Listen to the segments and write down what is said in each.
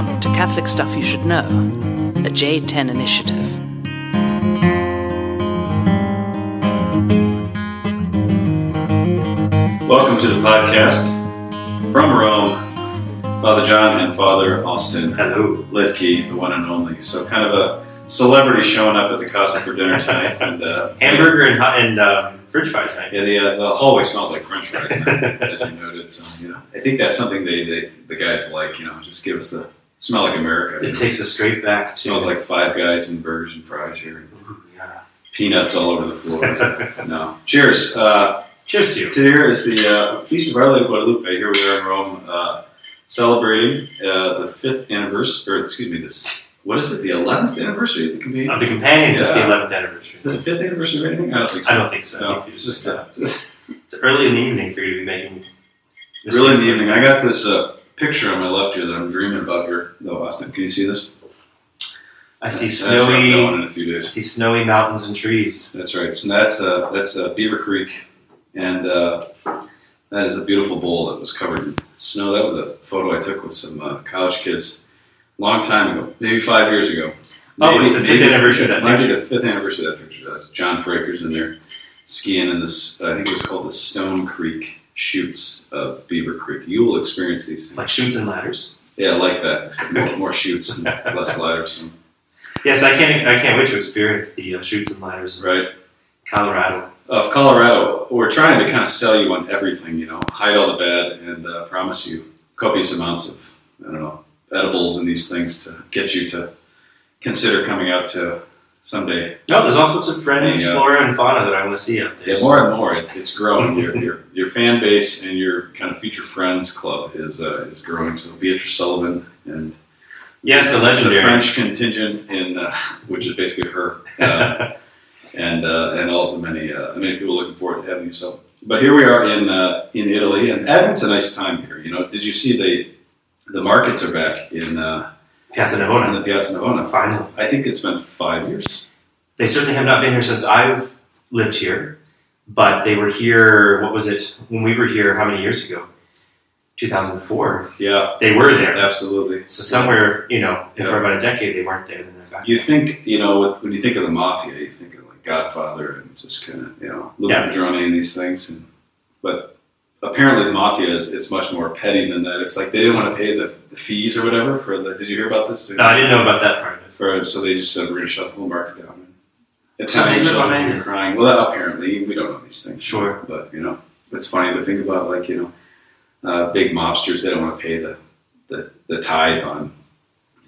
Welcome to Catholic Stuff You Should Know, a J10 initiative. Welcome to the podcast from Rome, Father John and Father Austin Hello. Litke, the one and only. So, kind of a celebrity showing up at the Casa for dinner tonight. And uh, Hamburger and, and um, French fries tonight. Yeah, the, uh, the hallway smells like French fries, tonight, as you noted. So, you know, I think that's something they, they the guys like. You know, just give us the smell like America. It takes us straight back to. smells like Five Guys and burgers and fries here. Ooh, yeah. Peanuts all over the floor. no. Cheers. Uh, Cheers to you. Today is the uh, Feast of Our Lady of Guadalupe. Here we are in Rome, uh, celebrating uh, the fifth anniversary, or excuse me, this what is it? The eleventh anniversary of the campaign? Of the companions, it's the eleventh anniversary. Is it the fifth anniversary or anything? I don't think so. I don't think so. No, think it's just, uh, that. it's early in the evening for you to be making. this Really in the evening. I got this uh, picture on my left here that I'm dreaming about here, though, Austin. Can you see this? I see That's snowy. going in a few I see snowy mountains and trees. That's right. So that's uh, that's uh, Beaver Creek, and uh, that is a beautiful bowl that was covered in snow. That was a photo I took with some uh, college kids a long time ago, maybe five years ago. Oh, it's the fifth anniversary that Maybe picture. the fifth anniversary of that picture. That's John Frakers in there skiing in this. I think it was called the Stone Creek Chutes of Beaver Creek. You will experience these things. Like chutes and ladders. Yeah, I like that. More, more chutes and less ladders. Yes, I can't. I can't wait to experience the uh, chutes and ladders of right. Colorado. of Colorado, we're trying to kind of sell you on everything, you know, hide all the bad and uh, promise you copious amounts of, I don't know, edibles and these things to get you to consider coming out to someday. No, there's all sorts of friends, Yeah. flora and fauna that I want to see out there. Yeah, more and more, it's, it's growing. your, your, your fan base and your kind of future friends club is uh, is growing. So Beatrice Sullivan and Yes, the the legendary. French contingent in, uh, which is basically her. Uh, and uh, and all of the many uh, many people looking forward to having you. So, but here we are in uh, in Italy, and Advent's a nice time here. You know, did you see the the markets are back in uh, Piazza Navona. the Piazza Navona? Finally. I think it's been five years. They certainly have not been here since I've lived here, but they were here, what was it, when we were here, how many years ago? 2004. Yeah, They were there. absolutely. So somewhere, you know, Yeah. for about a decade they weren't there, then they're back. You think you know with, when you think of the mafia, you think of like Godfather and just kind of you know Luca Yeah. Padrone and these things, and but apparently the mafia is it's much more petty than that. It's like they didn't want to pay the, the fees or whatever for the. Did you hear about this? No, I didn't know about that part of it. For, so they just said we're going to shut the whole market down. So they Italian live on children anger. are crying. Well, that, apparently we don't know these things. Sure. but you know it's funny to think about. Like you know, uh, big mobsters they don't want to pay the, the the tithe on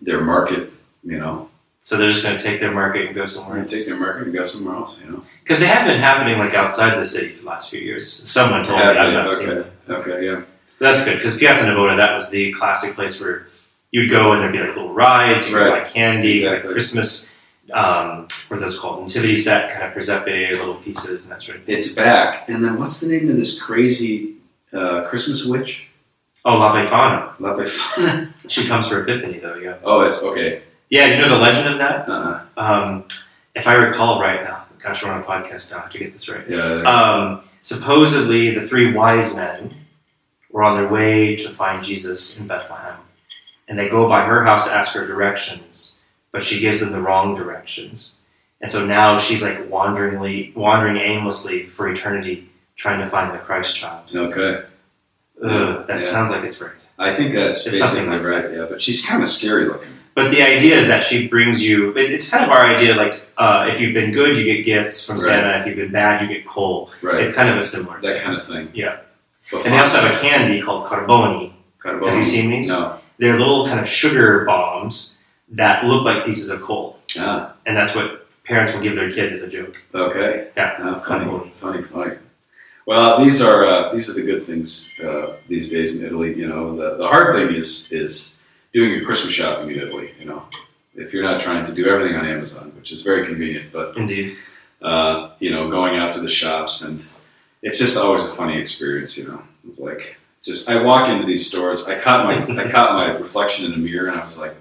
their market. You know, So they're just going to take their market and go somewhere else. take their market and go somewhere else. You know. Because they have been happening like outside the city for the last few years. Someone told Yeah, me, I've yeah, not seen okay. them. Okay, yeah. That's good because Piazza Navona, that was the classic place where you'd go and there'd be like little rides, you could Right. buy candy, like Christmas, um, what are those called? Nativity set, kind of presepe, little pieces, and that sort of thing. It's back. And then what's the name of this crazy uh, Christmas witch? Oh, La Befana. La Befana. She comes for Epiphany, though, yeah. oh, that's okay. Yeah, you know the legend of that? Uh, Um, if I recall right now, gosh, we're on a podcast now, I have to get this right. yeah. Um, supposedly, the three wise men were on their way to find Jesus in Bethlehem. And they go by her house to ask her directions, but she gives them the wrong directions. And so now she's like wanderingly, wandering aimlessly for eternity, trying to find the Christ child. okay. Ugh, that Yeah. sounds like it's right. I think that's It's something basically like right. Yeah, but she's kind of scary looking. But the idea is that she brings you, it- it's kind of our idea like uh, if you've been good, you get gifts from Right. Santa. If you've been bad, you get coal. Right. It's kind of a similar that thing. kind of thing. Yeah. And they also have a candy called carboni. Kind Have you seen these? No. They're little kind of sugar bombs that look like pieces of coal, Ah, and that's what parents will give their kids as a joke. okay. Yeah, Ah, funny, Carboni. funny, funny. Well, these are uh, these are the good things uh, these days in Italy. You know, the, the hard thing is is doing your Christmas shopping in Italy. You know, if you're not trying to do everything on Amazon, which is very convenient, but Indeed. uh, you know, going out to the shops and it's just always a funny experience, you know. Like just I walk into these stores, I caught my I caught my reflection in the mirror and I was like,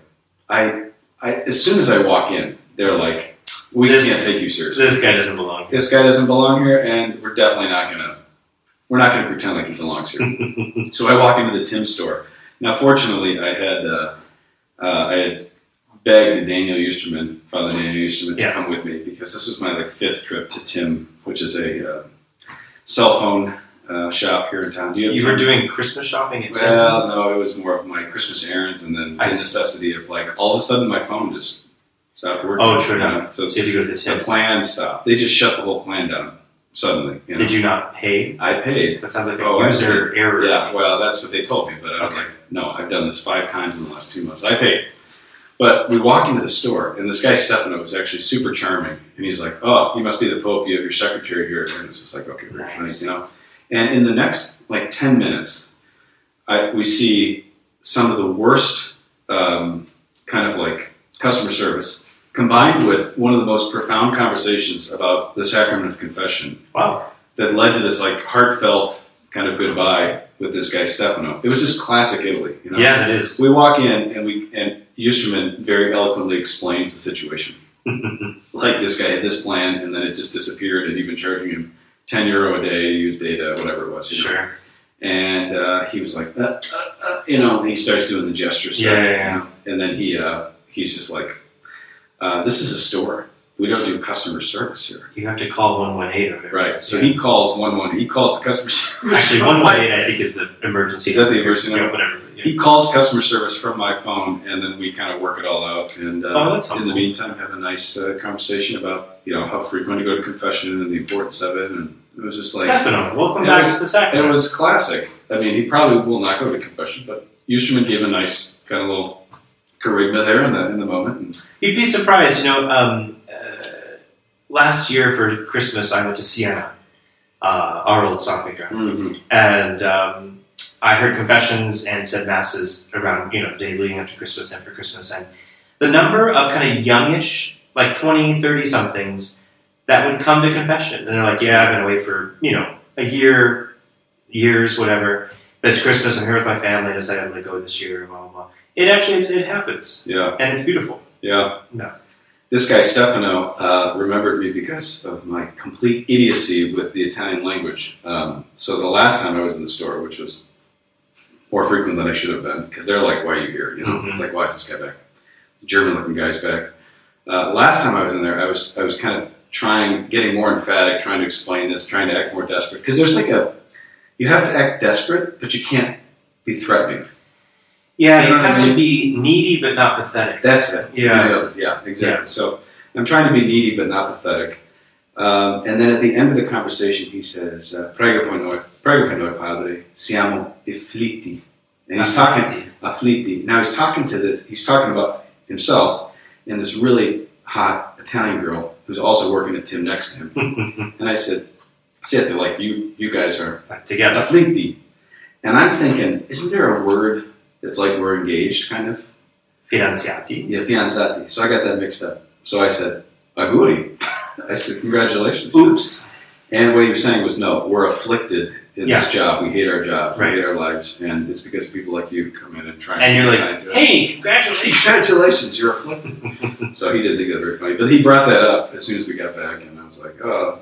I I as soon as I walk in, they're like, We This- can't take you seriously. This guy doesn't belong here. This guy doesn't belong here and we're definitely not gonna we're not gonna pretend like he belongs here. so I walk into the Tim store. Now fortunately I had uh, uh, I had begged Daniel Eusterman, Father Daniel Eusterman, to Yeah. come with me because this was my like fifth trip to Tim, which is a uh, cell phone uh, shop here in town. Do you have You were doing Christmas shopping at Tim? Well, no, it was more of my Christmas errands, and then the I see. necessity of like all of a sudden my phone just stopped working. Oh, true know? enough. So So you had to go to the the Tim. plan stopped. They just shut the whole plan down suddenly. You know? Did you not pay? I paid. That sounds like a Oh, user error. Yeah, well, that's what they told me, but I was Okay. like, no, I've done this five times in the last two months. I paid. But we walk into the store, and this guy Stefano was actually super charming, and he's like, "Oh, you must be the Pope. You have your secretary here." And it's just like, okay, very funny, you know. And in the next like ten minutes, I, we see some of the worst um, kind of like customer service combined with one of the most profound conversations about the sacrament of confession Wow. that led to this like heartfelt kind of goodbye with this guy Stefano. It was just classic Italy. You know? Yeah, that is. We walk in and we and Eusterman very eloquently explains the situation. Like this guy had this plan and then it just disappeared and he'd been charging him ten euro a day to use data, whatever it was. You know? Sure. And uh, he was like, uh, uh, uh, you know, he starts doing the gesture stuff. Yeah, yeah, yeah. And then he uh, he's just like, uh, this is a store. We don't do customer service here. You have to call 118 or whatever. Right. So he calls one one. He calls the customer service. Actually, 118, I think, is the emergency. Is that the emergency Yeah, number? whatever. He calls customer service from my phone, and then we kind of work it all out. And uh, Oh, that's in the meantime, have a nice uh, conversation about you know how frequent to go to confession and the importance of it. And it was just like Stefano, welcome back was- to the it was classic. I mean, he probably will not go to confession, but Eusterman gave a nice kind of little charisma there in the in the moment. And, You'd be surprised, you know. Um, uh, last year for Christmas, I went to Siena, uh, our old stomping grounds, and um, I heard confessions and said masses around, you know, the days leading up to Christmas and for Christmas, and the number of kind of youngish, like 20, 30 somethings, that would come to confession, and they're like, "Yeah, I've been away for you know a year, years, whatever." But it's Christmas. I'm here with my family. I decided I'm going to go this year. Blah blah blah. It actually it happens, Yeah, and it's beautiful. yeah. No. This guy Stefano uh, remembered me because of my complete idiocy with the Italian language. Um, so the last time I was in the store, which was more frequent than I should have been, because they're like, "Why are you here?" You know, Mhm. it's like, "Why is this guy back?" German-looking guy's back. Uh, last time I was in there, I was I was kind of trying, getting more emphatic, trying to explain this, trying to act more desperate, because there's like a you have to act desperate, but you can't be threatening. Yeah, You you, know what I have to be needy but not pathetic. That's it. Yeah. You it. Yeah, exactly. So I'm trying to be needy but not pathetic. Um, and then at the end of the conversation, he says, uh, "Prego per noi, prego per noi, padre, siamo afflitti." And he's talking afflitti. Now he's talking to this. He's talking about himself and this really hot Italian girl who's also working at Tim next to him. And I said, "Sit there, like you, you guys are Together. afflitti." And I'm thinking, isn't there a word that's like we're engaged, kind of? Fidanzati. Yeah, fianzati. So I got that mixed up. So I said, auguri. I said, congratulations. Oops. And what he was saying was, no, we're afflicted in this job. We hate our jobs. Right. We hate our lives. And it's because people like you come in and try And you're like, hey, congratulations. Congratulations, you're a afflicted. so he didn't think that very funny. But he brought that up as soon as we got back. And I was like, oh,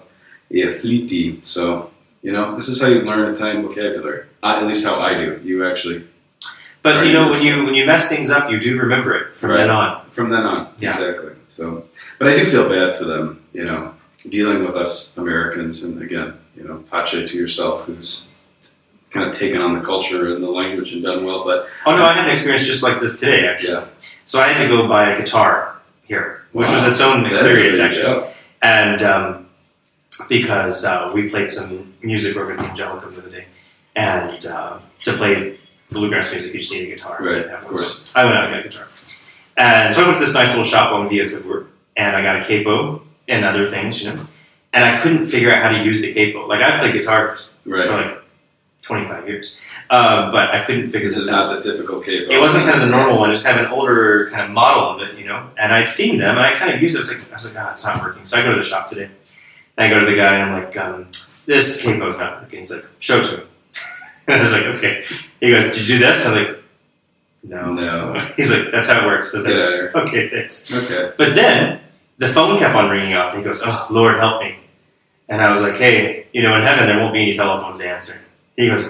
yeah, afflitti. So, you know, this is how you learn Italian vocabulary. Uh, at least how I do. You actually, But you know, when you when you mess things up, you do remember it from Right. then on. from then on. Yeah. Exactly. So, but I do feel bad for them, you know, dealing with us Americans, and again, you know, pace to yourself, who's kind of taken on the culture and the language and done well. But Oh no, I had an experience just like this today, actually. yeah, So I had to go buy a guitar here, which Wow. was its own experience actually. job. And um, because uh, we played some music over at the Angelicum the other day, and uh, to play bluegrass music, you just need a guitar. Right, of course. So I went out and got a guitar. And so I went to this nice little shop on Via Cavour, and I got a capo and other things, you know. And I couldn't figure out how to use the capo. Like I played guitar for like 25 years, uh, but I couldn't figure This this is out. not the typical capo. It wasn't kind of the normal one, It's kind of an older kind of model of it, you know. And I'd seen them, and I kind of used it. I was like, I was like, oh, it's not working. So I go to the shop today, and I go to the guy, and I'm like, um, this capo's not working. He's like, show it to him. and I was like, okay. He goes, did you do this? I was like, no. No. He's like, that's how it works. Like, okay, thanks. Okay. But then the phone kept on ringing off, and he goes, oh, Lord, help me. And I was like, hey, you know, in heaven there won't be any telephones to answer. He goes,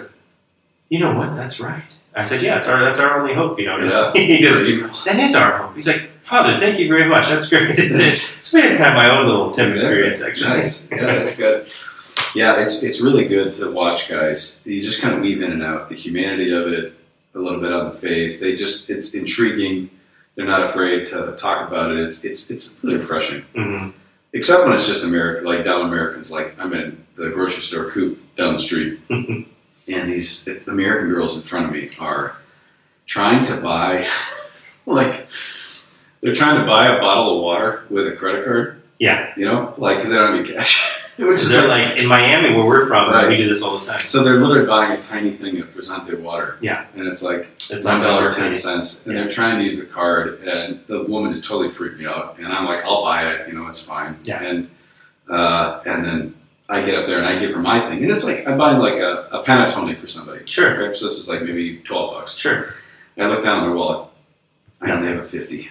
you know what? That's right. I said, "Yeah, it's our that's our only hope." You know, Yeah. he goes, "That is our hope." He's like, "Father, thank you very much. That's great." it's been kind of my own little Tim experience, actually. Nice. Yeah, that's good. Yeah, it's it's really good to watch guys. You just kind of weave in and out the humanity of it, a little bit on the faith. They just it's intriguing. They're not afraid to talk about it. It's it's it's really refreshing. hmm Except when it's just America, like down Americans. Like I'm in the grocery store coop down the street, and these American girls in front of me are trying to buy, like, they're trying to buy a bottle of water with a credit card. Yeah, You know, like because they don't have any cash. Which is they're like, like in Miami, where we're from. Right. We do this all the time. so they're literally buying a tiny thing of frizzante water. Yeah. and it's like It's one dollar dollar cents, and Yeah. they're trying to use the card, and the woman is totally freaked me out, and I'm like, I'll buy it, you know, it's fine, Yeah. and uh, and then I get up there and I give her my thing, and it's like I'm buying like a, a panettone for somebody. Sure. Okay, so this is like maybe twelve bucks. Sure. I look down at my wallet, I only have a fifty,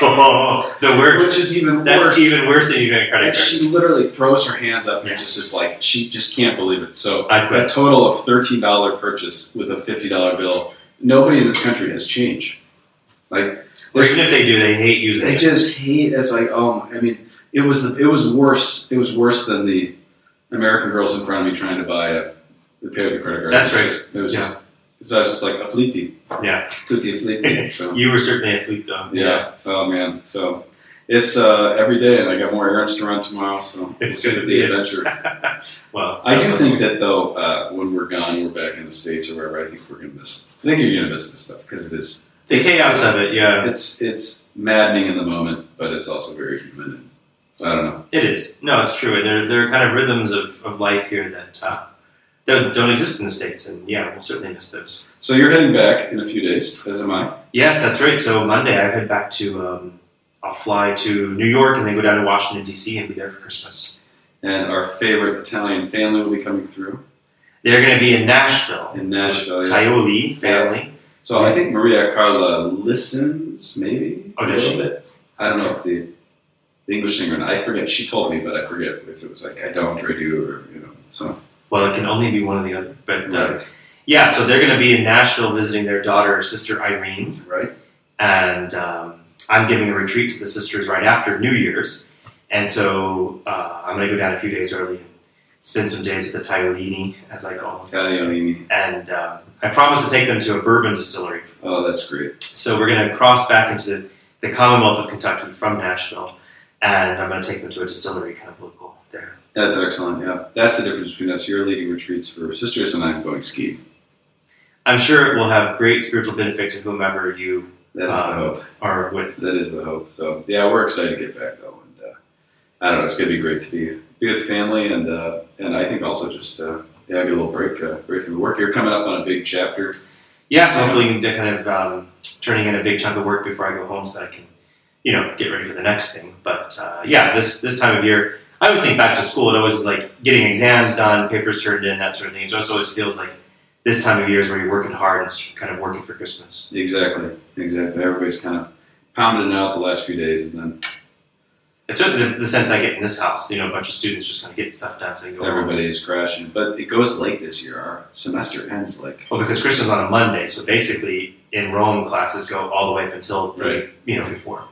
Oh, the worst. which is even That's worse. even worse than you a credit And card. she literally throws her hands up Yeah. and just is like, she just can't believe it. So a total of thirteen dollar purchase with a fifty dollar bill. Nobody in this country has change. Like Or even if they do, they hate using they it. just hate. It's like, oh, I mean, it was the, it was worse. It was worse than the American girls in front of me trying to buy a pay with a credit card. That's right. It was Yeah. just. So I was just like afflitti, Yeah. tutti fleety. So You were certainly a fleet though. yeah. Oh man. So it's uh, every day, and I got more errands to run tomorrow. So It's we'll gonna the be- adventure. well, I do think that though, uh, when we're gone, we're back in the states or wherever. I think we're gonna miss. I think you're gonna miss this stuff because it is. the chaos of it. Yeah, It's it's maddening in the moment, but it's also very human. And I don't know. it is. No, it's true. There, there are kind of rhythms of, of life here that uh, that don't exist in the states, and yeah, we'll certainly miss those. So you're heading back in a few days, as am I. Yes, that's right. So Monday, I head back to. Um, I'll fly to New York and then go down to Washington D.C. and be there for Christmas. And our favorite Italian family will be coming through. They're going to be in Nashville. In Nashville, so, yeah. Taioli family. So I think Maria Carla listens, maybe Oh, a little she? bit. I don't know if the the English singer. I forget. She told me, but I forget if it was like I don't or I do or you know. So Well, it can only be one or the other. But uh, right, yeah, so they're going to be in Nashville visiting their daughter, sister Irene. right. and um, I'm giving a retreat to the sisters right after New Year's, and so uh, I'm going to go down a few days early and spend some days at the Taiolini, as I call them, Italianini. and um, I promise to take them to a bourbon distillery. Oh, that's great. So we're going to cross back into the, Commonwealth of Kentucky from Nashville, and I'm going to take them to a distillery, kind of local. That's excellent. Yeah, that's the difference between us. You're leading retreats for sisters, and I'm going skiing. I'm sure it will have great spiritual benefit to whomever you That is the Um, hope. are with. That is the hope. So yeah, we're excited to get back though, and uh, I don't know. It's gonna be great to be be with the family, and uh, and I think also just uh, yeah, get a little break, uh, break from the work. You're coming up on a big chapter. Yeah, so hopefully you can kind of um, turning in a big chunk of work before I go home, so I can, you know, get ready for the next thing. But uh, yeah, this this time of year, I always think back to school. It always is like getting exams done, papers turned in, that sort of thing. It just always feels like this time of year is where you're working hard and it's kind of working for Christmas. Exactly, exactly. Everybody's kind of pounding it out the last few days, and then It's certainly the, the sense I get in this house. You know, a bunch of students just kind of getting stuff done, so they go home. everybody is crashing. But it goes late this year. Our semester ends like Well, because Christmas is on a Monday, so basically in Rome classes go all the way up until the, Right. you know before.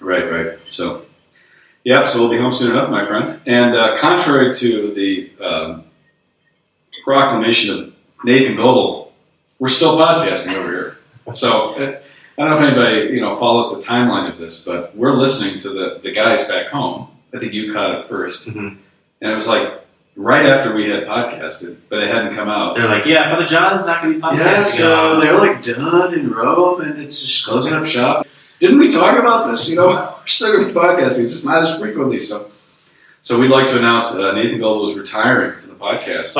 Right, right. So, yeah, so we'll be home soon enough, my friend. And uh, contrary to the um, proclamation of Nathan Goebel, we're still podcasting over here. So, uh, I don't know if anybody you know follows the timeline of this, but we're listening to the, the guys back home. I think you caught it 1st Mhm. and it was like right after we had podcasted, but it hadn't come out. They're like, yeah, Father John's not going to be podcasting. Yeah, so they're like done in Rome, and it's just closing up shop. Didn't we talk about this? You know, we're still going to be podcasting, just not as frequently. So, so we'd like to announce uh, Nathan Goebel was retiring from the podcast.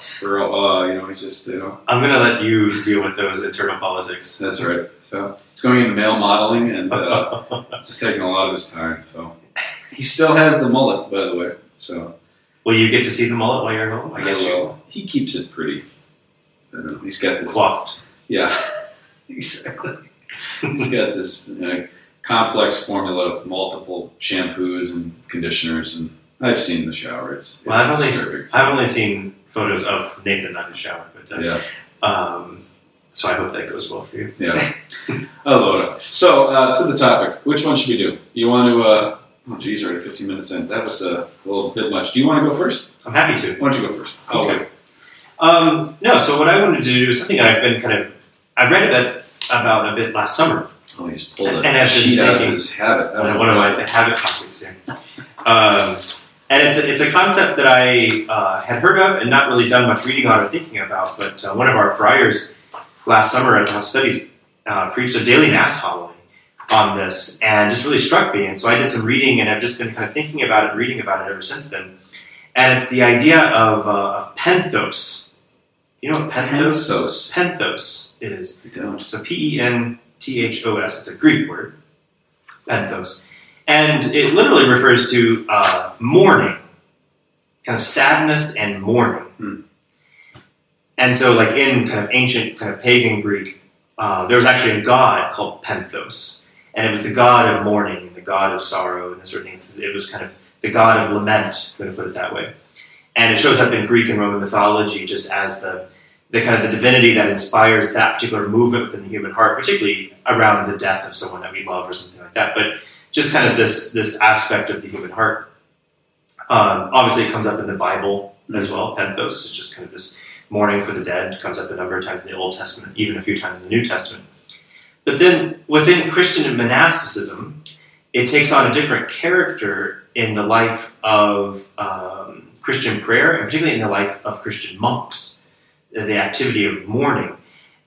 For, for uh, you know, he's just you know, I'm going to let you deal with those internal politics. that's right. So he's going into male modeling, and uh, it's just taking a lot of his time. So he still has the mullet, by the way. So Will you get to see the mullet while you're home? I guess you. He keeps it pretty. I don't know. He's got this. coiffed. Yeah, exactly. He's got this uh, complex formula of multiple shampoos and conditioners, and I've seen the shower. It's, it's Well, I've only- I've only seen photos of Nathan not in the shower, but uh, yeah, um, So I hope that goes well for you. Yeah. oh, Lord. So, uh, to the topic, which one should we do? You want to, uh, oh, geez, already 15 minutes in. That was a little bit much. Do you want to go first? I'm happy to. Why don't you go first? Okay. Um, no, so what I wanted to do is something I've been kind of, I read a bit about a bit last summer. Oh, he just pulled a And I've been sheet out of his habit. That one of my habit copies here. Um, and it's a, it's a concept that I uh, had heard of and not really done much reading on or thinking about. But uh, one of our friars last summer at House Studies uh, preached a daily mass homily on this and just really struck me. And so I did some reading and I've just been kind of thinking about it and reading about it ever since then. And it's the idea of, uh, of penthos. You know what penthos? Penthos. Penthos it is. I don't. So P E N T H O S. It's a Greek word, penthos, and it literally refers to uh, mourning, kind of sadness and mourning. Hmm. And so, like in kind of ancient, kind of pagan Greek, uh, there was actually a god called Penthos, and it was the god of mourning and the god of sorrow and this sort of thing. It was kind of the god of lament. I'm going to put it that way. And it shows up in Greek and Roman mythology just as the the kind of the divinity that inspires that particular movement within the human heart, particularly around the death of someone that we love or something like that. But just kind of this this aspect of the human heart. Um, obviously, it comes up in the Bible as well. Penthos is just kind of this mourning for the dead. It comes up a number of times in the Old Testament, even a few times in the New Testament. But then within Christian monasticism, it takes on a different character in the life of um, Christian prayer, and particularly in the life of Christian monks the activity of mourning.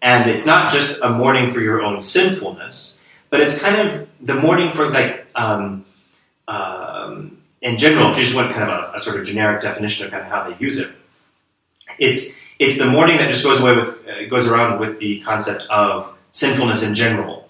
And it's not just a mourning for your own sinfulness, but it's kind of the mourning for like um, um, in general. If you just want kind of a, a sort of generic definition of kind of how they use it, it's it's the mourning that just goes away with uh, goes around with the concept of sinfulness in general,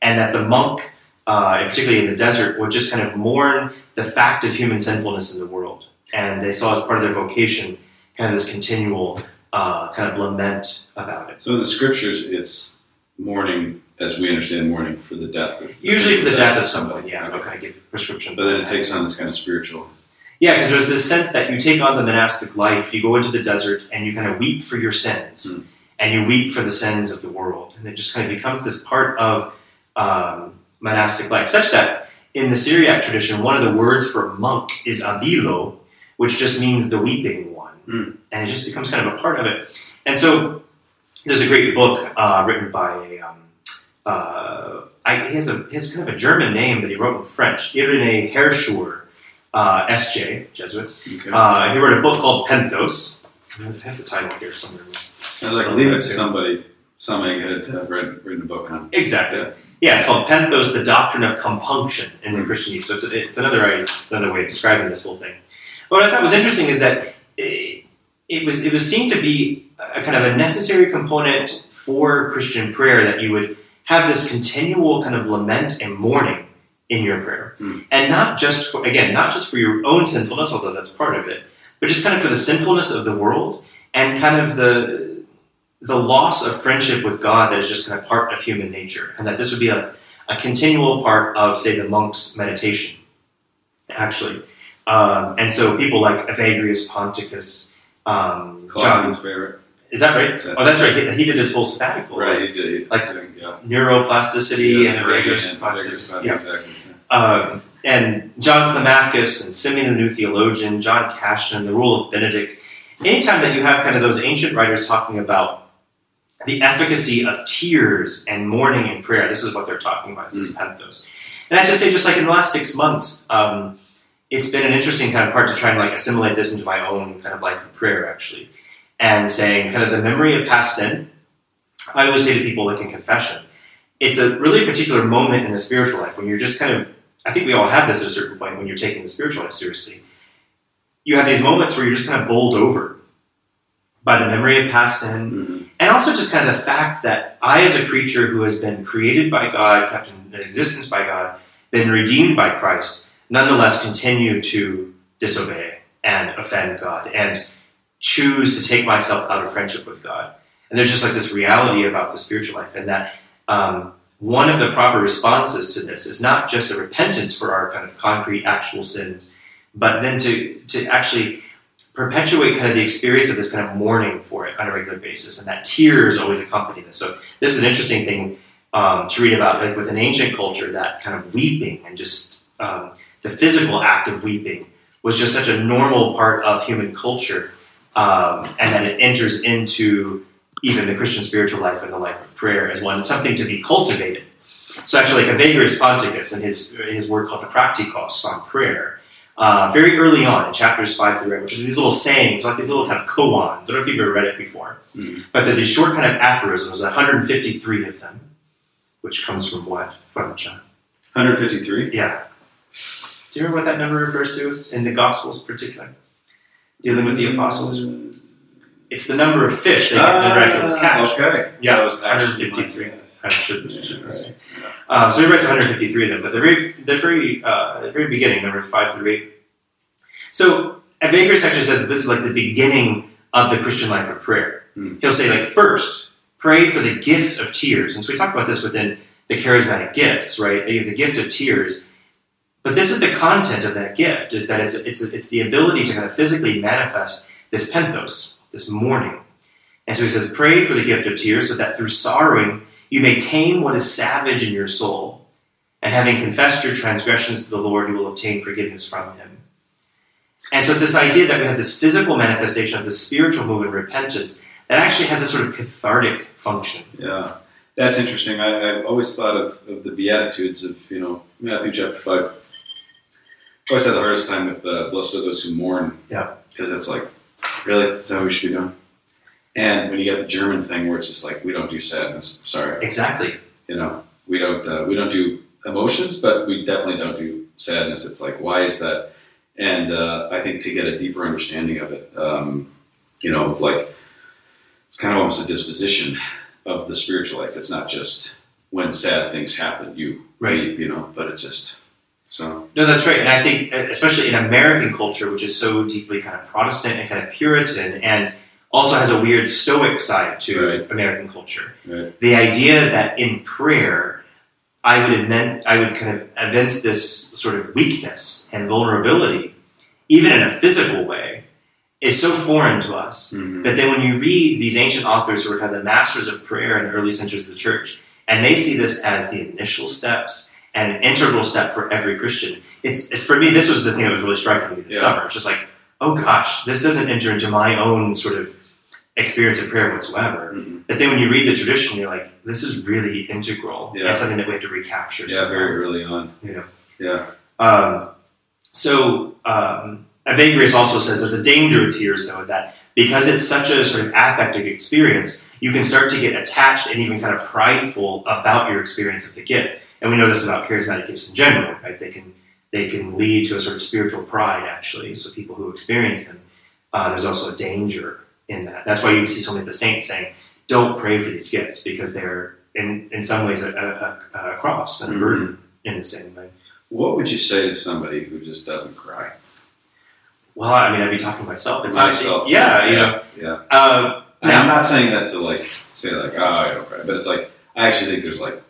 and that the monk, uh, particularly in the desert, would just kind of mourn the fact of human sinfulness in the world, and they saw as part of their vocation kind of this continual uh, kind of lament about it. So in the scriptures, it's mourning, as we understand mourning, for the death of Usually for the death of someone, yeah, Okay. kind of give prescription. But then it takes on this kind of spiritual. Yeah, because there's this sense that you take on the monastic life, you go into the desert, and you kind of weep for your sins, Mm. and you weep for the sins of the world, and it just kind of becomes this part of um, monastic life, such that in the Syriac tradition, one of the words for monk is abila, which just means the weeping Mm. and it just becomes kind of a part of it. And so there's a great book uh, written by a um, uh, I, he has a he has kind of a German name, but he wrote in French. Irénée Hausherr, uh, S.J. Jesuit. Okay. Uh, he wrote a book called Penthos. I have the title here somewhere. I was like, leave it to somebody. Somebody had uh, read, written a book on. Exactly. Yeah. Yeah, it's called Penthos, the doctrine of compunction in the Christian East. So it's, it's another another way of describing this whole thing. But what I thought was interesting is that it, it was it was seen to be a kind of a necessary component for Christian prayer that you would have this continual kind of lament and mourning in your prayer, Hmm. and not just for again not just for your own sinfulness, although that's part of it, but just kind of for the sinfulness of the world and kind of the the loss of friendship with God that is just kind of part of human nature, and that this would be a, a continual part of, say, the monk's meditation, actually. Um, and so people like Evagrius Ponticus, um, John, favorite. is that right? That's- oh, that's right. He, he did his whole sabbatical, Right, he did. He, Like- think, yeah. Neuroplasticity Yeah, and Evagrius and Ponticus. Yeah. Exactly. Um, and John Climacus and Simeon the New Theologian, John Cassian, the Rule of Benedict. Anytime that you have kind of those ancient writers talking about the efficacy of tears and mourning and prayer, this is what they're talking about, is this penthos. And I have to say, just like in the last six months, um, it's been an interesting kind of part to try and like assimilate this into my own kind of life of prayer, actually. And saying kind of the memory of past sin. I always say to people like in confession, it's a really particular moment in the spiritual life when you're just kind of I think we all have this at a certain point when you're taking the spiritual life seriously. You have these moments where you're just kind of bowled over by the memory of past sin, Mhm. and also just kind of the fact that I, as a creature who has been created by God, kept in existence by God, been redeemed by Christ, nonetheless continue to disobey and offend God and choose to take myself out of friendship with God. And there's just like this reality about the spiritual life, and that um, one of the proper responses to this is not just a repentance for our kind of concrete, actual sins, but then to to actually perpetuate kind of the experience of this kind of mourning for it on a regular basis, and that tears always accompany this. So this is an interesting thing um, to read about, like with an ancient culture, that kind of weeping and just um, the physical act of weeping was just such a normal part of human culture, um, and then it enters into even the Christian spiritual life and the life of prayer as one something to be cultivated. So actually, like Evagrius Ponticus and his his work called the Praktikos on prayer, uh, very early on in chapters five through eight, which are these little sayings, like these little kind of koans. I don't know if you've ever read it before, Mhm. but they're these short kind of aphorisms. 153 of them, which comes from what? From John. 153. Yeah. Do you remember what that number refers to in the Gospels, particular? Dealing with the apostles. It's the number of fish they Ah, the miraculous catch. Okay. Yeah, That was 153. my guess. I should, should say. Right. Uh, so he writes 153 of them, but the very, the very, uh, the very beginning, number five through eight. So Evagrius actually says that this is like the beginning of the Christian life of prayer. Hmm. He'll say like first, pray for the gift of tears, and so we talk about this within the charismatic gifts, right? They have the gift of tears, but this is the content of that gift: is that it's it's it's the ability to kind of physically manifest this penthos, this mourning. And so he says, pray for the gift of tears, so that through sorrowing you may tame what is savage in your soul, and having confessed your transgressions to the Lord, you will obtain forgiveness from him. And so it's this idea that we have this physical manifestation of the spiritual movement, repentance, that actually has a sort of cathartic function. Yeah, that's interesting. I, I've always thought of, of the Beatitudes of, you know, Matthew chapter 5. I always had the hardest time with uh, blessed are those who mourn. Yeah. Because it's like, really? Is that what we should be doing? And when you get the German thing where it's just like, we don't do sadness. Sorry. Exactly. You know, we don't, uh, we don't do emotions, but we definitely don't do sadness. It's like, why is that? And uh, I think to get a deeper understanding of it, um, you know, like, it's kind of almost a disposition of the spiritual life. It's not just when sad things happen, you Right. you know, but it's just so. No, that's right. And I think, especially in American culture, which is so deeply kind of Protestant and kind of Puritan, and also has a weird Stoic side to Right. American culture. Right. The idea that in prayer, I would admit, I would kind of evince this sort of weakness and vulnerability, even in a physical way, is so foreign to us. Mhm. But then when you read these ancient authors who were kind of the masters of prayer in the early centuries of the church, and they see this as the initial steps an integral step for every Christian, it's for me, this was the thing that was really striking me this Yeah. summer. It's just like, oh gosh, this doesn't enter into my own sort of experience of prayer whatsoever. Mhm. But then when you read the tradition, you're like, this is really integral. Yeah. and something that we have to recapture. Yeah, somehow. very early on. You know. Yeah. Um, so um, Evagrius also says there's a danger with tears, though, that because it's such a sort of affective experience, you can start to get attached and even kind of prideful about your experience of the gift. And we know this about charismatic gifts in general, right? They can they can lead to a sort of spiritual pride, actually. So people who experience them, uh, there's also a danger in that. That's why you see so many of the saints saying, "Don't pray for these gifts," because they're in in some ways a, a, a, cross and a Mhm. burden in the same way. What would you say to somebody who just doesn't cry? Well, I mean, I'd be talking to myself. It's Myself, yeah, too. you know. Yeah. Uh, now, I'm not saying that to like say like, oh, I don't cry, but it's like I actually think there's like,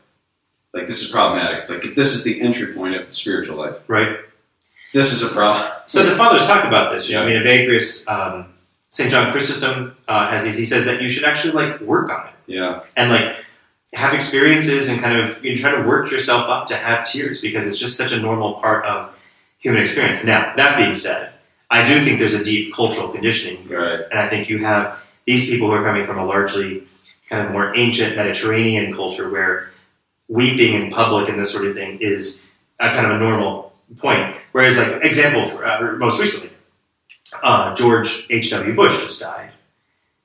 like this is problematic. It's like if this is the entry point of the spiritual life, right. this is a problem. So the fathers talk about this. You know, I mean, Evagrius, um, Saint John Chrysostom uh, has these. He says that you should actually like work on it Yeah, and like have experiences and kind of you know, try to work yourself up to have tears because it's just such a normal part of human experience. Now, that being said, I do think there's a deep cultural conditioning here. right. And I think you have these people who are coming from a largely kind of more ancient Mediterranean culture where weeping in public and this sort of thing is a kind of a normal point. Whereas, like, example, for, uh, most recently, uh, George H.W. Bush just died.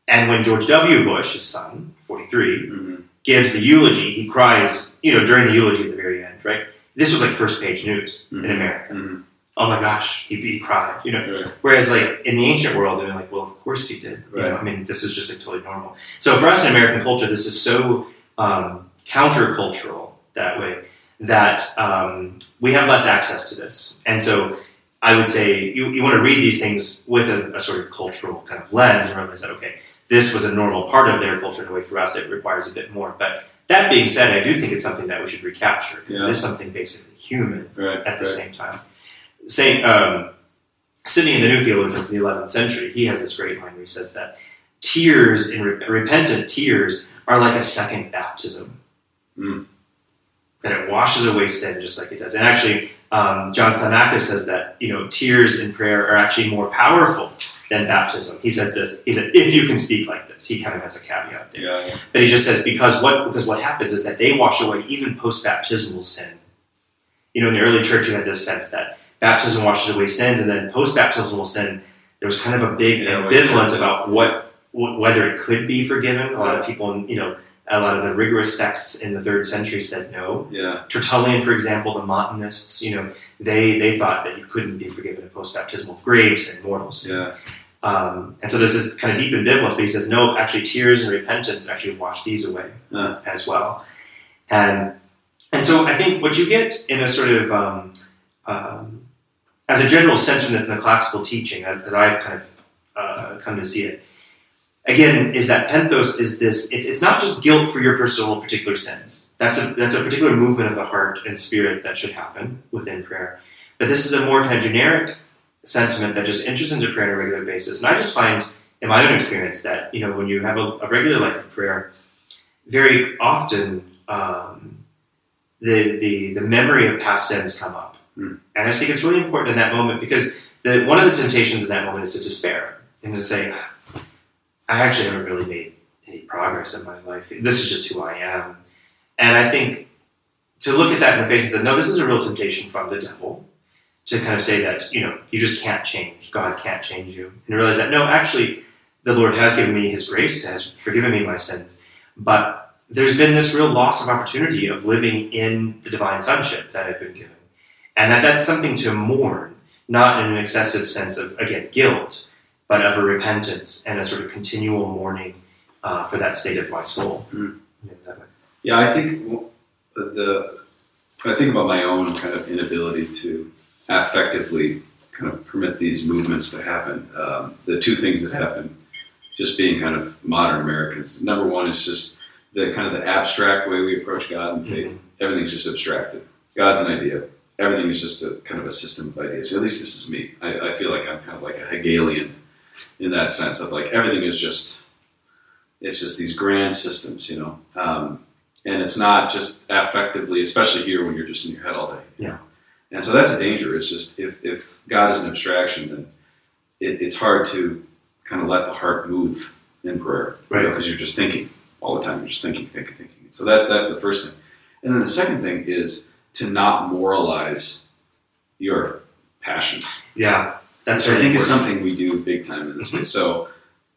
And when George W. Bush, his son, 43, hmm gives the eulogy, he cries, you know, during the eulogy at the very end, right? This was like first page news in Mhm. America. hmm Oh my gosh, he, he cried, you know. Right. Whereas, like in the ancient world, they're like, well, of course he did. You know, I mean, this is just like totally normal. So for us in American culture, this is so um, countercultural that way that um, we have less access to this. And so I would say you, you want to read these things with a, a sort of cultural kind of lens and realize that okay, this was a normal part of their culture. In a way, for us, it requires a bit more. But that being said, I do think it's something that we should recapture because Yeah. it is something basically human Right. at the right. same time. Saint um, Simeon, the new theologian from the 11th century, he has this great line where he says that tears, in re- repentant tears, are like a second baptism. Mm. That it washes away sin just like it does. And actually, um, John Climacus says that you know tears in prayer are actually more powerful than baptism. He says this. He said, if you can speak like this, he kind of has a caveat there. Yeah, yeah. But he just says because what because what happens is that they wash away even post baptismal sin. You know, in the early church, you had this sense that baptism washes away sins, and then post baptismal sin, there was kind of a big Yeah, ambivalence about what wh- whether it could be forgiven. A lot of people, you know, a lot of the rigorous sects in the third century said no. Yeah, Tertullian, for example, the Montanists, you know, they they thought that you couldn't be forgiven in post baptismal grave sin, mortals. yeah, Um, and so there's this kind of deep ambivalence, but he says, no, actually, tears and repentance actually wash these away Uh. as well. And and so I think what you get in a sort of um, um, as a general sense from this in the classical teaching, as, as I've kind of uh, come to see it, again, is that penthos is this. It's, it's not just guilt for your personal particular sins. That's a that's a particular movement of the heart and spirit that should happen within prayer. But this is a more kind of generic sentiment that just enters into prayer on a regular basis. And I just find, in my own experience, that you know when you have a, a regular life of prayer, very often um, the, the the memory of past sins come up, Hmm. and I just think it's really important in that moment because the, one of the temptations in that moment is to despair and to say, I actually haven't really made any progress in my life. This is just who I am, and I think to look at that in the face and say, no, this is a real temptation from the devil to kind of say that you know you just can't change god can't change you and realize that no actually the lord has given me his grace has forgiven me my sins but there's been this real loss of opportunity of living in the divine sonship that i've been given and that that's something to mourn not in an excessive sense of again guilt but of a repentance and a sort of continual mourning uh, for that state of my soul Mm. Yeah, that way. yeah. I think the when I think about my own kind of inability to affectively kind of permit these movements to happen. Um, the two things that happen, just being kind of modern Americans. Number one is just the kind of the abstract way we approach God and faith. Everything's just abstracted. God's an idea. Everything is just a kind of a system of ideas. At least this is me. I, I feel like I'm kind of like a Hegelian in that sense of like everything is just it's just these grand systems, you know. Um, and it's not just affectively, especially here when you're just in your head all day. you Yeah. know. And so that's a danger. It's just if, if God is an abstraction, then it, it's hard to kind of let the heart move in prayer, Right. Because you're just thinking all the time. You're just thinking, thinking, thinking. So that's that's the first thing. And then the second thing is to not moralize your passions. yeah that's I think is something we do big time in this. Mhm. So,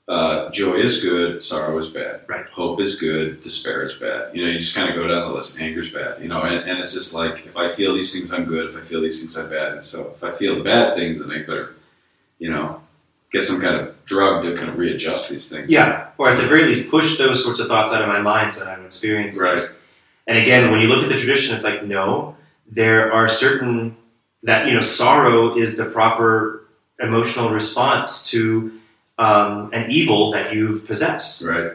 uh, joy is good, sorrow is bad. Right. Hope is good, despair is bad. You know, you just kind of go down the list. Anger is bad. You know, and, and it's just like if I feel these things, I'm good. If I feel these things, I'm bad. And so, if I feel the bad things, then I better, you know, get some kind of drug to kind of readjust these things. Yeah, or at the very least, push those sorts of thoughts out of my mind so that I'm experiencing Right. this. And again, when you look at the tradition, it's like, no, there are certain that, you know, sorrow is the proper emotional response to um, an evil that you've possessed. Right.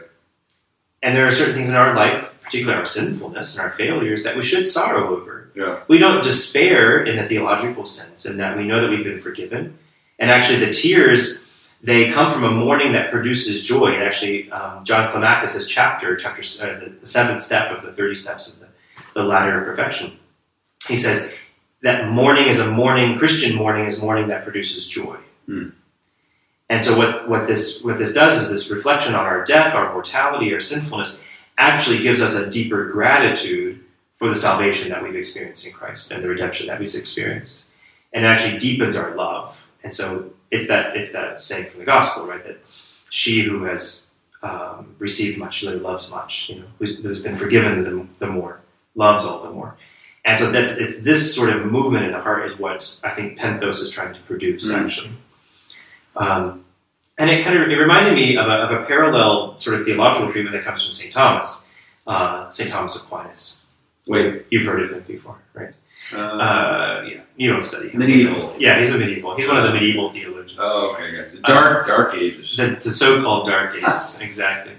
And there are certain things in our life, particularly our sinfulness and our failures, that we should sorrow over. Yeah. We don't despair in the theological sense, in that we know that we've been forgiven. And actually, the tears, they come from a mourning that produces joy. And actually, um, John Climacus' chapter, chapter uh, the, the seventh step of the 30 steps of the, the ladder of perfection, he says that mourning is a mourning, Christian mourning is mourning that produces joy. Hmm. And so what, what this what this does is this reflection on our death, our mortality, our sinfulness actually gives us a deeper gratitude for the salvation that we've experienced in Christ and the redemption that we've experienced. And it actually deepens our love. And so it's that it's that saying from the gospel, right? That she who has um, received much really loves much, you know, who's, who's been forgiven the, the more, loves all the more. And so that's it's this sort of movement in the heart is what I think Penthos is trying to produce, Mm. actually. Um, and it kind of it reminded me of a, of a parallel sort of theological treatment that comes from St. Thomas, uh, St. Thomas Aquinas. Wait. You've heard of him before, right? Uh, Uh, yeah, you don't study him. Medieval. Yeah, he's a medieval. He's one of the medieval theologians. oh, okay. Gotcha. Dark, dark ages. The, the so-called Dark Ages, exactly.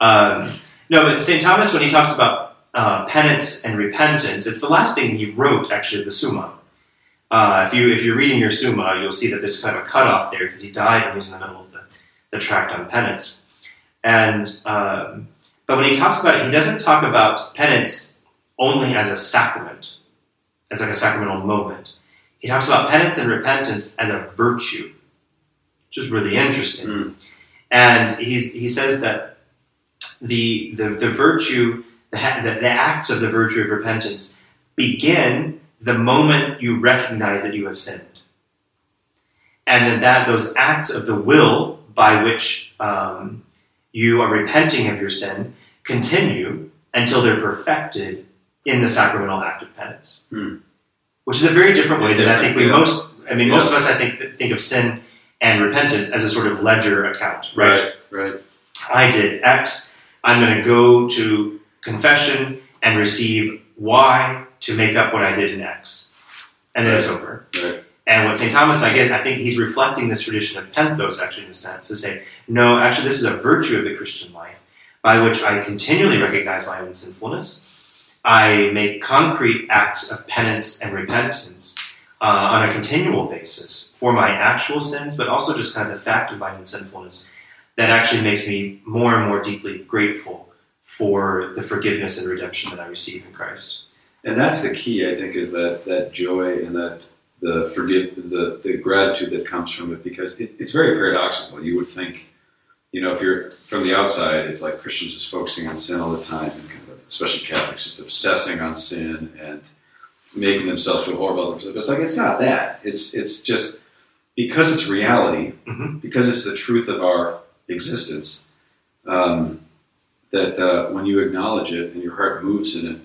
Um, no, but St. Thomas, when he talks about uh, penance and repentance, it's the last thing he wrote, actually, the Summa. Uh, if you if you're reading your Summa, you'll see that there's kind of a cutoff there because he died when he was in the middle of the, the tract on penance. And um, but when he talks about it, he doesn't talk about penance only as a sacrament, as like a sacramental moment. He talks about penance and repentance as a virtue, which is really interesting. Mm. And he's, he says that the, the, the virtue, the, the, the acts of the virtue of repentance begin the moment you recognize that you have sinned. And then that those acts of the will by which um, you are repenting of your sin continue until they're perfected in the sacramental act of penance. Hmm. Which is a very different way than I think we yeah. most, I mean, most of us, I think, think of sin and repentance as a sort of ledger account, right? Right. Right. I did X. I'm going to go to confession and receive Y to make up what I did in X. And then it's over. Right. And what St. Thomas, I get, I think he's reflecting this tradition of penthos, actually, in a sense, to say, no, actually, this is a virtue of the Christian life by which I continually recognize my own sinfulness. I make concrete acts of penance and repentance uh, on a continual basis for my actual sins, but also just kind of the fact of my own sinfulness that actually makes me more and more deeply grateful for the forgiveness and redemption that I receive in Christ. And that's the key, I think, is that that joy and that the forgive the the gratitude that comes from it, because it, it's very paradoxical. You would think, you know, if you're from the outside, it's like Christians just focusing on sin all the time, and kind of, especially Catholics, just obsessing on sin and making themselves feel horrible. themselves. It's like it's not that. It's it's just because it's reality, Mhm. because it's the truth of our existence. Um, that uh, when you acknowledge it and your heart moves in it,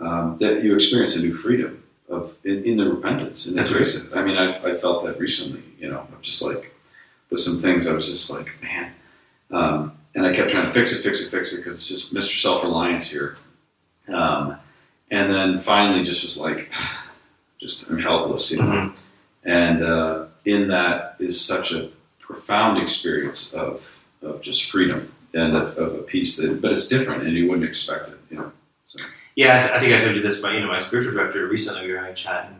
um, that you experience a new freedom of in, in the repentance and That's grace. I mean, I've I felt that recently. You know, I'm just like with some things, I was just like, man, um, and I kept trying to fix it, fix it, fix it because it's just Mr. Self Reliance here. Um, and then finally, just was like, just I'm helpless, you know. Mhm. And uh, in that is such a profound experience of of just freedom and of, of a piece that, but it's different, and you wouldn't expect it, you know. Yeah, I, th- I think I told you this, but you know, my spiritual director recently we were having a chat, and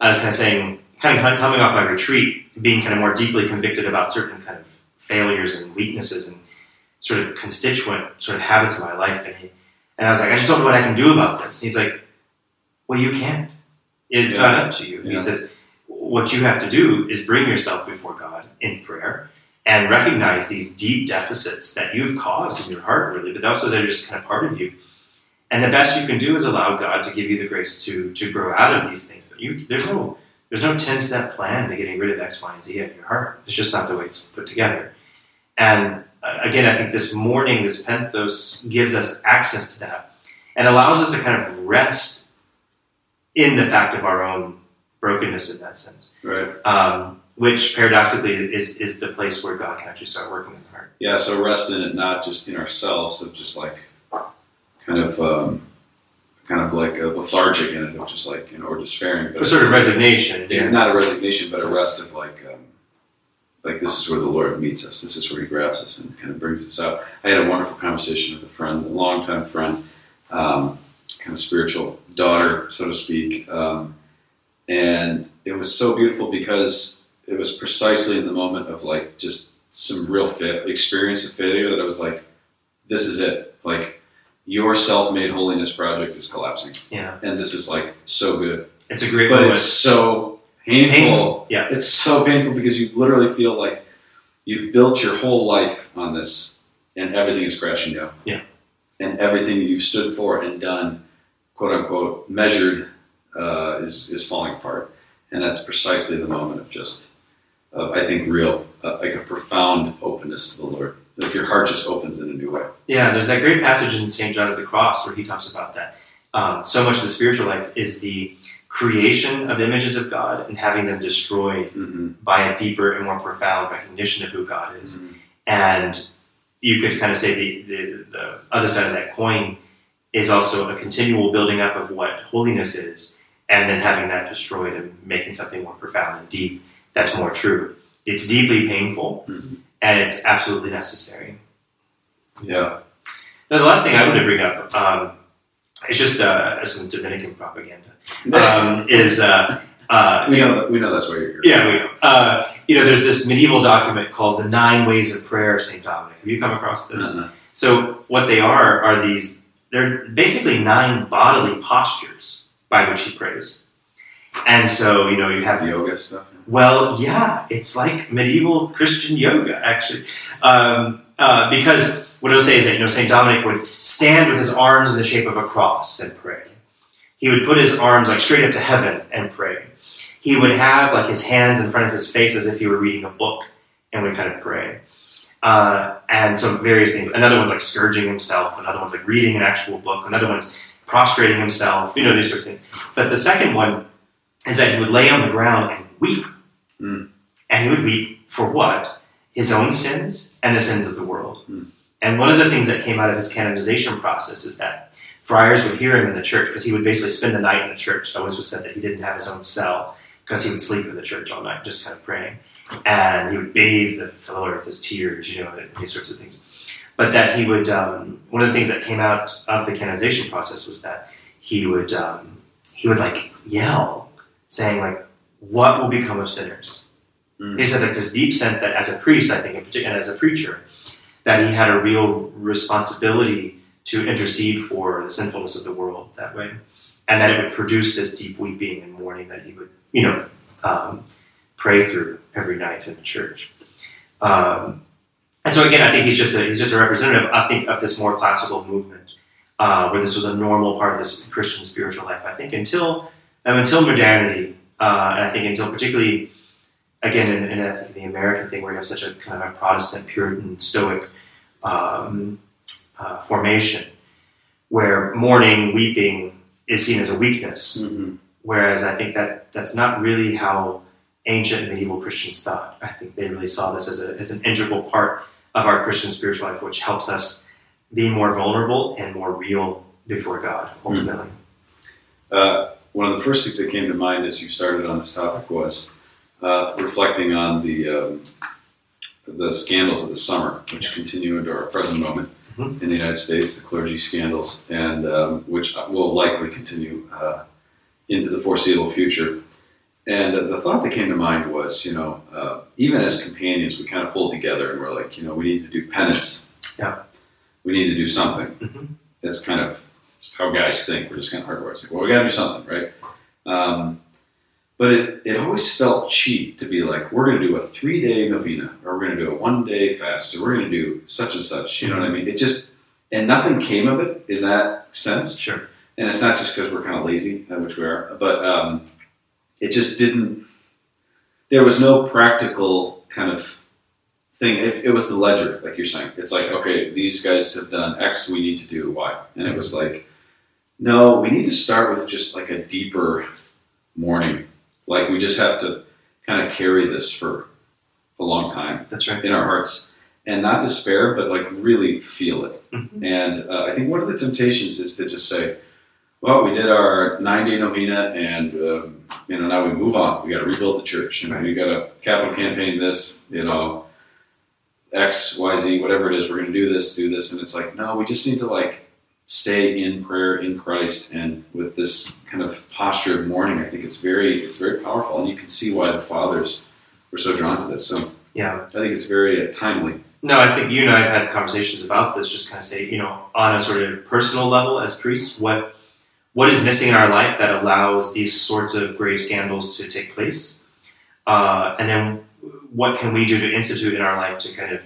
I was kind of saying, kind of coming off my retreat, being kind of more deeply convicted about certain kind of failures and weaknesses and sort of constituent sort of habits of my life, and he, and I was like, I just don't know what I can do about this. And he's like, Well, you can't. It's Yeah. not up to you. Yeah. He says, What you have to do is bring yourself before God in prayer. And recognize these deep deficits that you've caused in your heart, really, but also they're just kind of part of you. And the best you can do is allow God to give you the grace to to grow out of these things. But you, there's no there's no ten step plan to getting rid of X, Y, and Z in your heart. It's just not the way it's put together. And uh, again, I think this morning, this penthos gives us access to that and allows us to kind of rest in the fact of our own brokenness in that sense, Right. um, which paradoxically is is the place where God can actually start working with the heart. Yeah. So rest in it, not just in ourselves, of just like kind of um, kind of like a lethargic in it, of just like you know, or despairing, A sort of resignation. Yeah, not a resignation, but a rest of like, um, like this is where the Lord meets us. This is where He grabs us and kind of brings us out. I had a wonderful conversation with a friend, a longtime friend, um, kind of spiritual daughter, so to speak, um, and it was so beautiful because it was precisely in the moment of like just some real fa- experience of failure that I was like, this is it. Like your self-made holiness project is collapsing, Yeah, and this is like so good it's a great but moment. it's so painful. Painful, yeah. It's so painful because you literally feel like you've built your whole life on this and everything is crashing down. Yeah. And everything that you've stood for and done, quote unquote, measured, uh, is, is falling apart. And that's precisely the moment of just, uh, I think, real, uh, like a profound openness to the Lord. Like your heart just opens in a new way. Yeah, there's that great passage in St. John of the Cross where he talks about that. Um, so much of the spiritual life is the creation of images of God and having them destroyed Mm-hmm. by a deeper and more profound recognition of who God is. And you could kind of say the, the, the other side of that coin is also a continual building up of what holiness is, and then having that destroyed and making something more profound and deep that's more true. It's deeply painful, Mhm. and it's absolutely necessary. Yeah. Now, the last thing I want to bring up um, is just uh, some Dominican propaganda. Um, is uh, Uh, We know. We know that's where you're here. yeah, we know. Uh, you know, there's this medieval document called the Nine Ways of Prayer of St. Dominic. Have you come across this? Uh-uh. So what they are are these they're basically nine bodily postures by which he prays. And so, you know, you have Yoga stuff. Well, yeah, it's like medieval Christian yoga, actually. Um, uh, because what I would say is that, you know, St. Dominic would stand with his arms in the shape of a cross and pray. He would put his arms like straight up to heaven and pray. He would have like his hands in front of his face as if he were reading a book and would kind of pray. Uh, and so various things. Another one's like scourging himself. Another one's like reading an actual book. Another one's prostrating himself. You know these sorts of things. But the second one is that he would lay on the ground and weep, Mm. and he would weep for what? His own sins and the sins of the world. Mm. And one of the things that came out of his canonization process is that friars would hear him in the church because he would basically spend the night in the church. It always was said that he didn't have his own cell because he would sleep in the church all night, just kind of praying and he would bathe the floor with his tears, you know, these sorts of things. But that he would, um, one of the things that came out of the canonization process was that he would, um, he would like yell, saying like, "What will become of sinners?" Mm. He said that's this deep sense that as a priest, I think, and as a preacher, that he had a real responsibility to intercede for the sinfulness of the world that way, and that it would produce this deep weeping and mourning that he would, you know, um, pray through every night in the church. Um, and so again, I think he's just a he's just a representative, I think, of this more classical movement, uh, where this was a normal part of this Christian spiritual life. I think until um, until modernity, uh, and I think until particularly again in, in I think the American thing, where you have such a kind of a Protestant Puritan Stoic um, uh, formation, where mourning, weeping is seen as a weakness, Mhm. Whereas I think that that's not really how ancient medieval Christians thought. I think they really saw this as, a, as an integral part of our Christian spiritual life, which helps us be more vulnerable and more real before God, ultimately. Uh, one of the first things that came to mind as you started on this topic was uh, reflecting on the um, the scandals of the summer, which continue into our present moment Mhm. in the United States, the clergy scandals, and um, which will likely continue uh, into the foreseeable future. And uh, the thought that came to mind was, you know, uh, even as companions, we kind of pulled together and we're like, you know, we need to do penance. Yeah. We need to do something. Mhm. That's kind of how guys think. We're just kind of hardwired. It's like, well, we got to do something, right? Um, but it, it always felt cheap to be like, we're going to do a three day novena, or we're going to do a one day fast, or we're going to do such and such. You know what I mean? It just, and nothing came of it in that sense. Sure. And it's not just because we're kind of lazy, uh, which we are, but um, it just didn't, there was no practical kind of thing. If it was the ledger, like you're saying, it's like, okay, these guys have done X, we need to do Y. And it was like, no, we need to start with just like a deeper mourning. Like we just have to kind of carry this for a long time That's right. in our hearts and not despair, but like really feel it. Mhm. And uh, I think one of the temptations is to just say, well, we did our nine day novena and, um, you know, now we move on. We got to rebuild the church and Right. we got to capital campaign this, you know, X, Y, Z, whatever it is. We're going to do this, do this. And it's like, no, we just need to like stay in prayer in Christ and with this kind of posture of mourning. I think it's very, it's very powerful. And you can see why the fathers were so drawn to this. So Yeah. I think it's very uh, timely. No, I think you and I have had conversations about this. Just kind of say, you know, on a sort of personal level as priests, what what is missing in our life that allows these sorts of grave scandals to take place, uh, and then what can we do to institute in our life to kind of,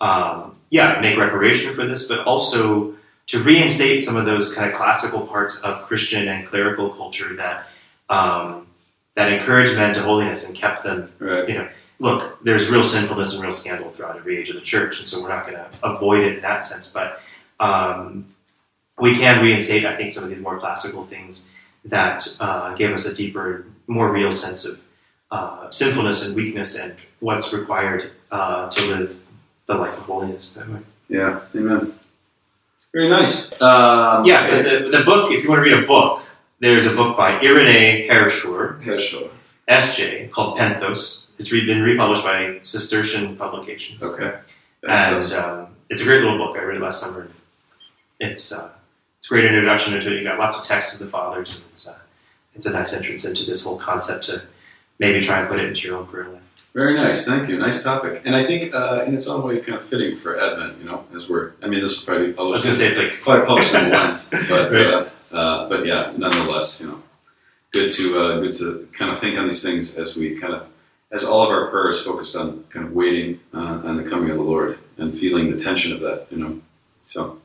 um, yeah, make reparation for this, but also to reinstate some of those kind of classical parts of Christian and clerical culture that um, that encouraged men to holiness and kept them Right. You know, look, there's real sinfulness and real scandal throughout every age of the church, and so we're not going to avoid it in that sense. But um, we can reinstate, I think, some of these more classical things that uh, give us a deeper, more real sense of uh, sinfulness and weakness and what's required uh, to live the life of holiness that way. Yeah. Amen. Very nice. Um, Yeah, but the, the book, if you want to read a book, there's a book by Irénée Hausherr, yeah. SJ, called Penthos. It's re- been republished by Cistercian Publications. Okay. and um, it's a great little book. I read it last summer. It's uh, it's a great introduction into it. You've got lots of texts of the fathers, and it's uh, it's a nice entrance into this whole concept to maybe try and put it into your own prayer life. Very nice, thank you. Nice topic, and I think uh, in its own way, kind of fitting for Advent. You know, as we're. I mean, this will probably be I was gonna say it's like probably published in Lent, but Right. uh, uh, but yeah, nonetheless, you know, good to uh, good to kind of think on these things as we kind of as all of our prayers focused on kind of waiting uh, on the coming of the Lord and feeling the tension of that. You know, so.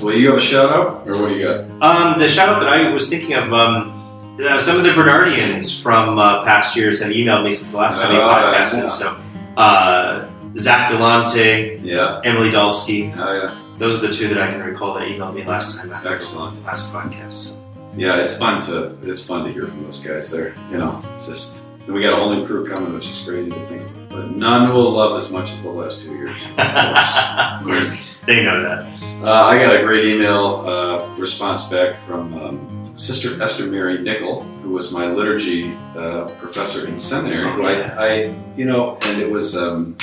Well, you have a shout out, or what do you got? Um, the shout out that I was thinking of, um, uh, some of the Bernardians from uh, past years have emailed me since the last time we Ah, podcasted. yeah. So, uh, Zach Galante, Yeah, Emily Dalsky, oh yeah, those are the two that I can recall that emailed me last time after Excellent. the last podcast. So. yeah. It's fun to it's fun to hear from those guys there. You know, it's just and we got a whole new crew coming, which is crazy to think. But none will love as much as the last two years. of course, they know that. Uh, I got a great email uh, response back from um, Sister Esther Mary Nickel, who was my liturgy uh, professor in seminary. Oh, who I, I, you know, and it was. Um,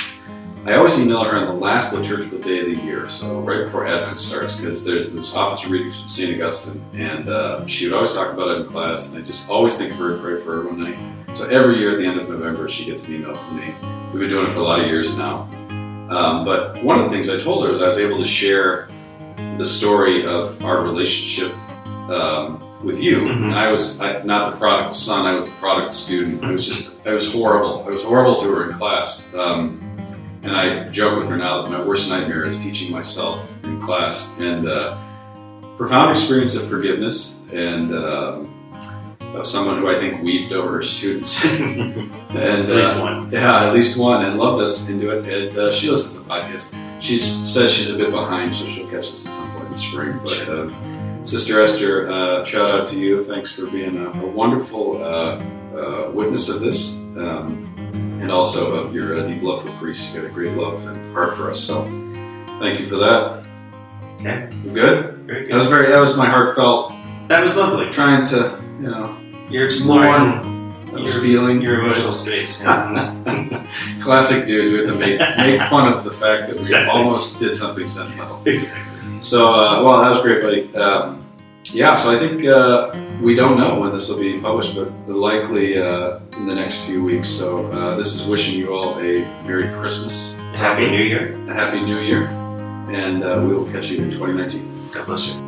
I always email her on the last liturgical day of the year, so right before Advent starts, because there's this office reading from St. Augustine, and uh, she would always talk about it in class, and I just always think of her and pray for her one night. So every year at the end of November, she gets an email from me. We've been doing it for a lot of years now. Um, but one of the things I told her is I was able to share the story of our relationship um, with you. Mhm. And I was I, not the prodigal son; I was the prodigal student. I was just I was horrible. I was horrible to her in class. Um, and I joke with her now that my worst nightmare is teaching myself in class. And uh, profound experience of forgiveness and um, of someone who I think weaved over her students. and At least uh, one. yeah, at least one, and loved us into it. And uh, she listens to the podcast. She says she's a bit behind, so she'll catch this at some point in the spring. But uh, Sister Esther, uh, shout out to you. Thanks for being a, a wonderful uh, uh, witness of this, um, and also of your uh, deep love for priests. You got a great love and heart for us. So, thank you for that. Okay. Good. Very That was very. That was my heartfelt That was lovely. trying to, you know, You're exploring was your, feeling your emotional space. Yeah. Classic dudes. We have to make make fun of the fact that we Exactly. almost did something sentimental. exactly. So, uh, well, that was great, buddy. Um, yeah, so I think uh, we don't know when this will be published, but likely uh, in the next few weeks. So, uh, this is wishing you all a Merry Christmas, Happy New Year. a Happy New Year, and uh, we will catch you in 2019. God bless you.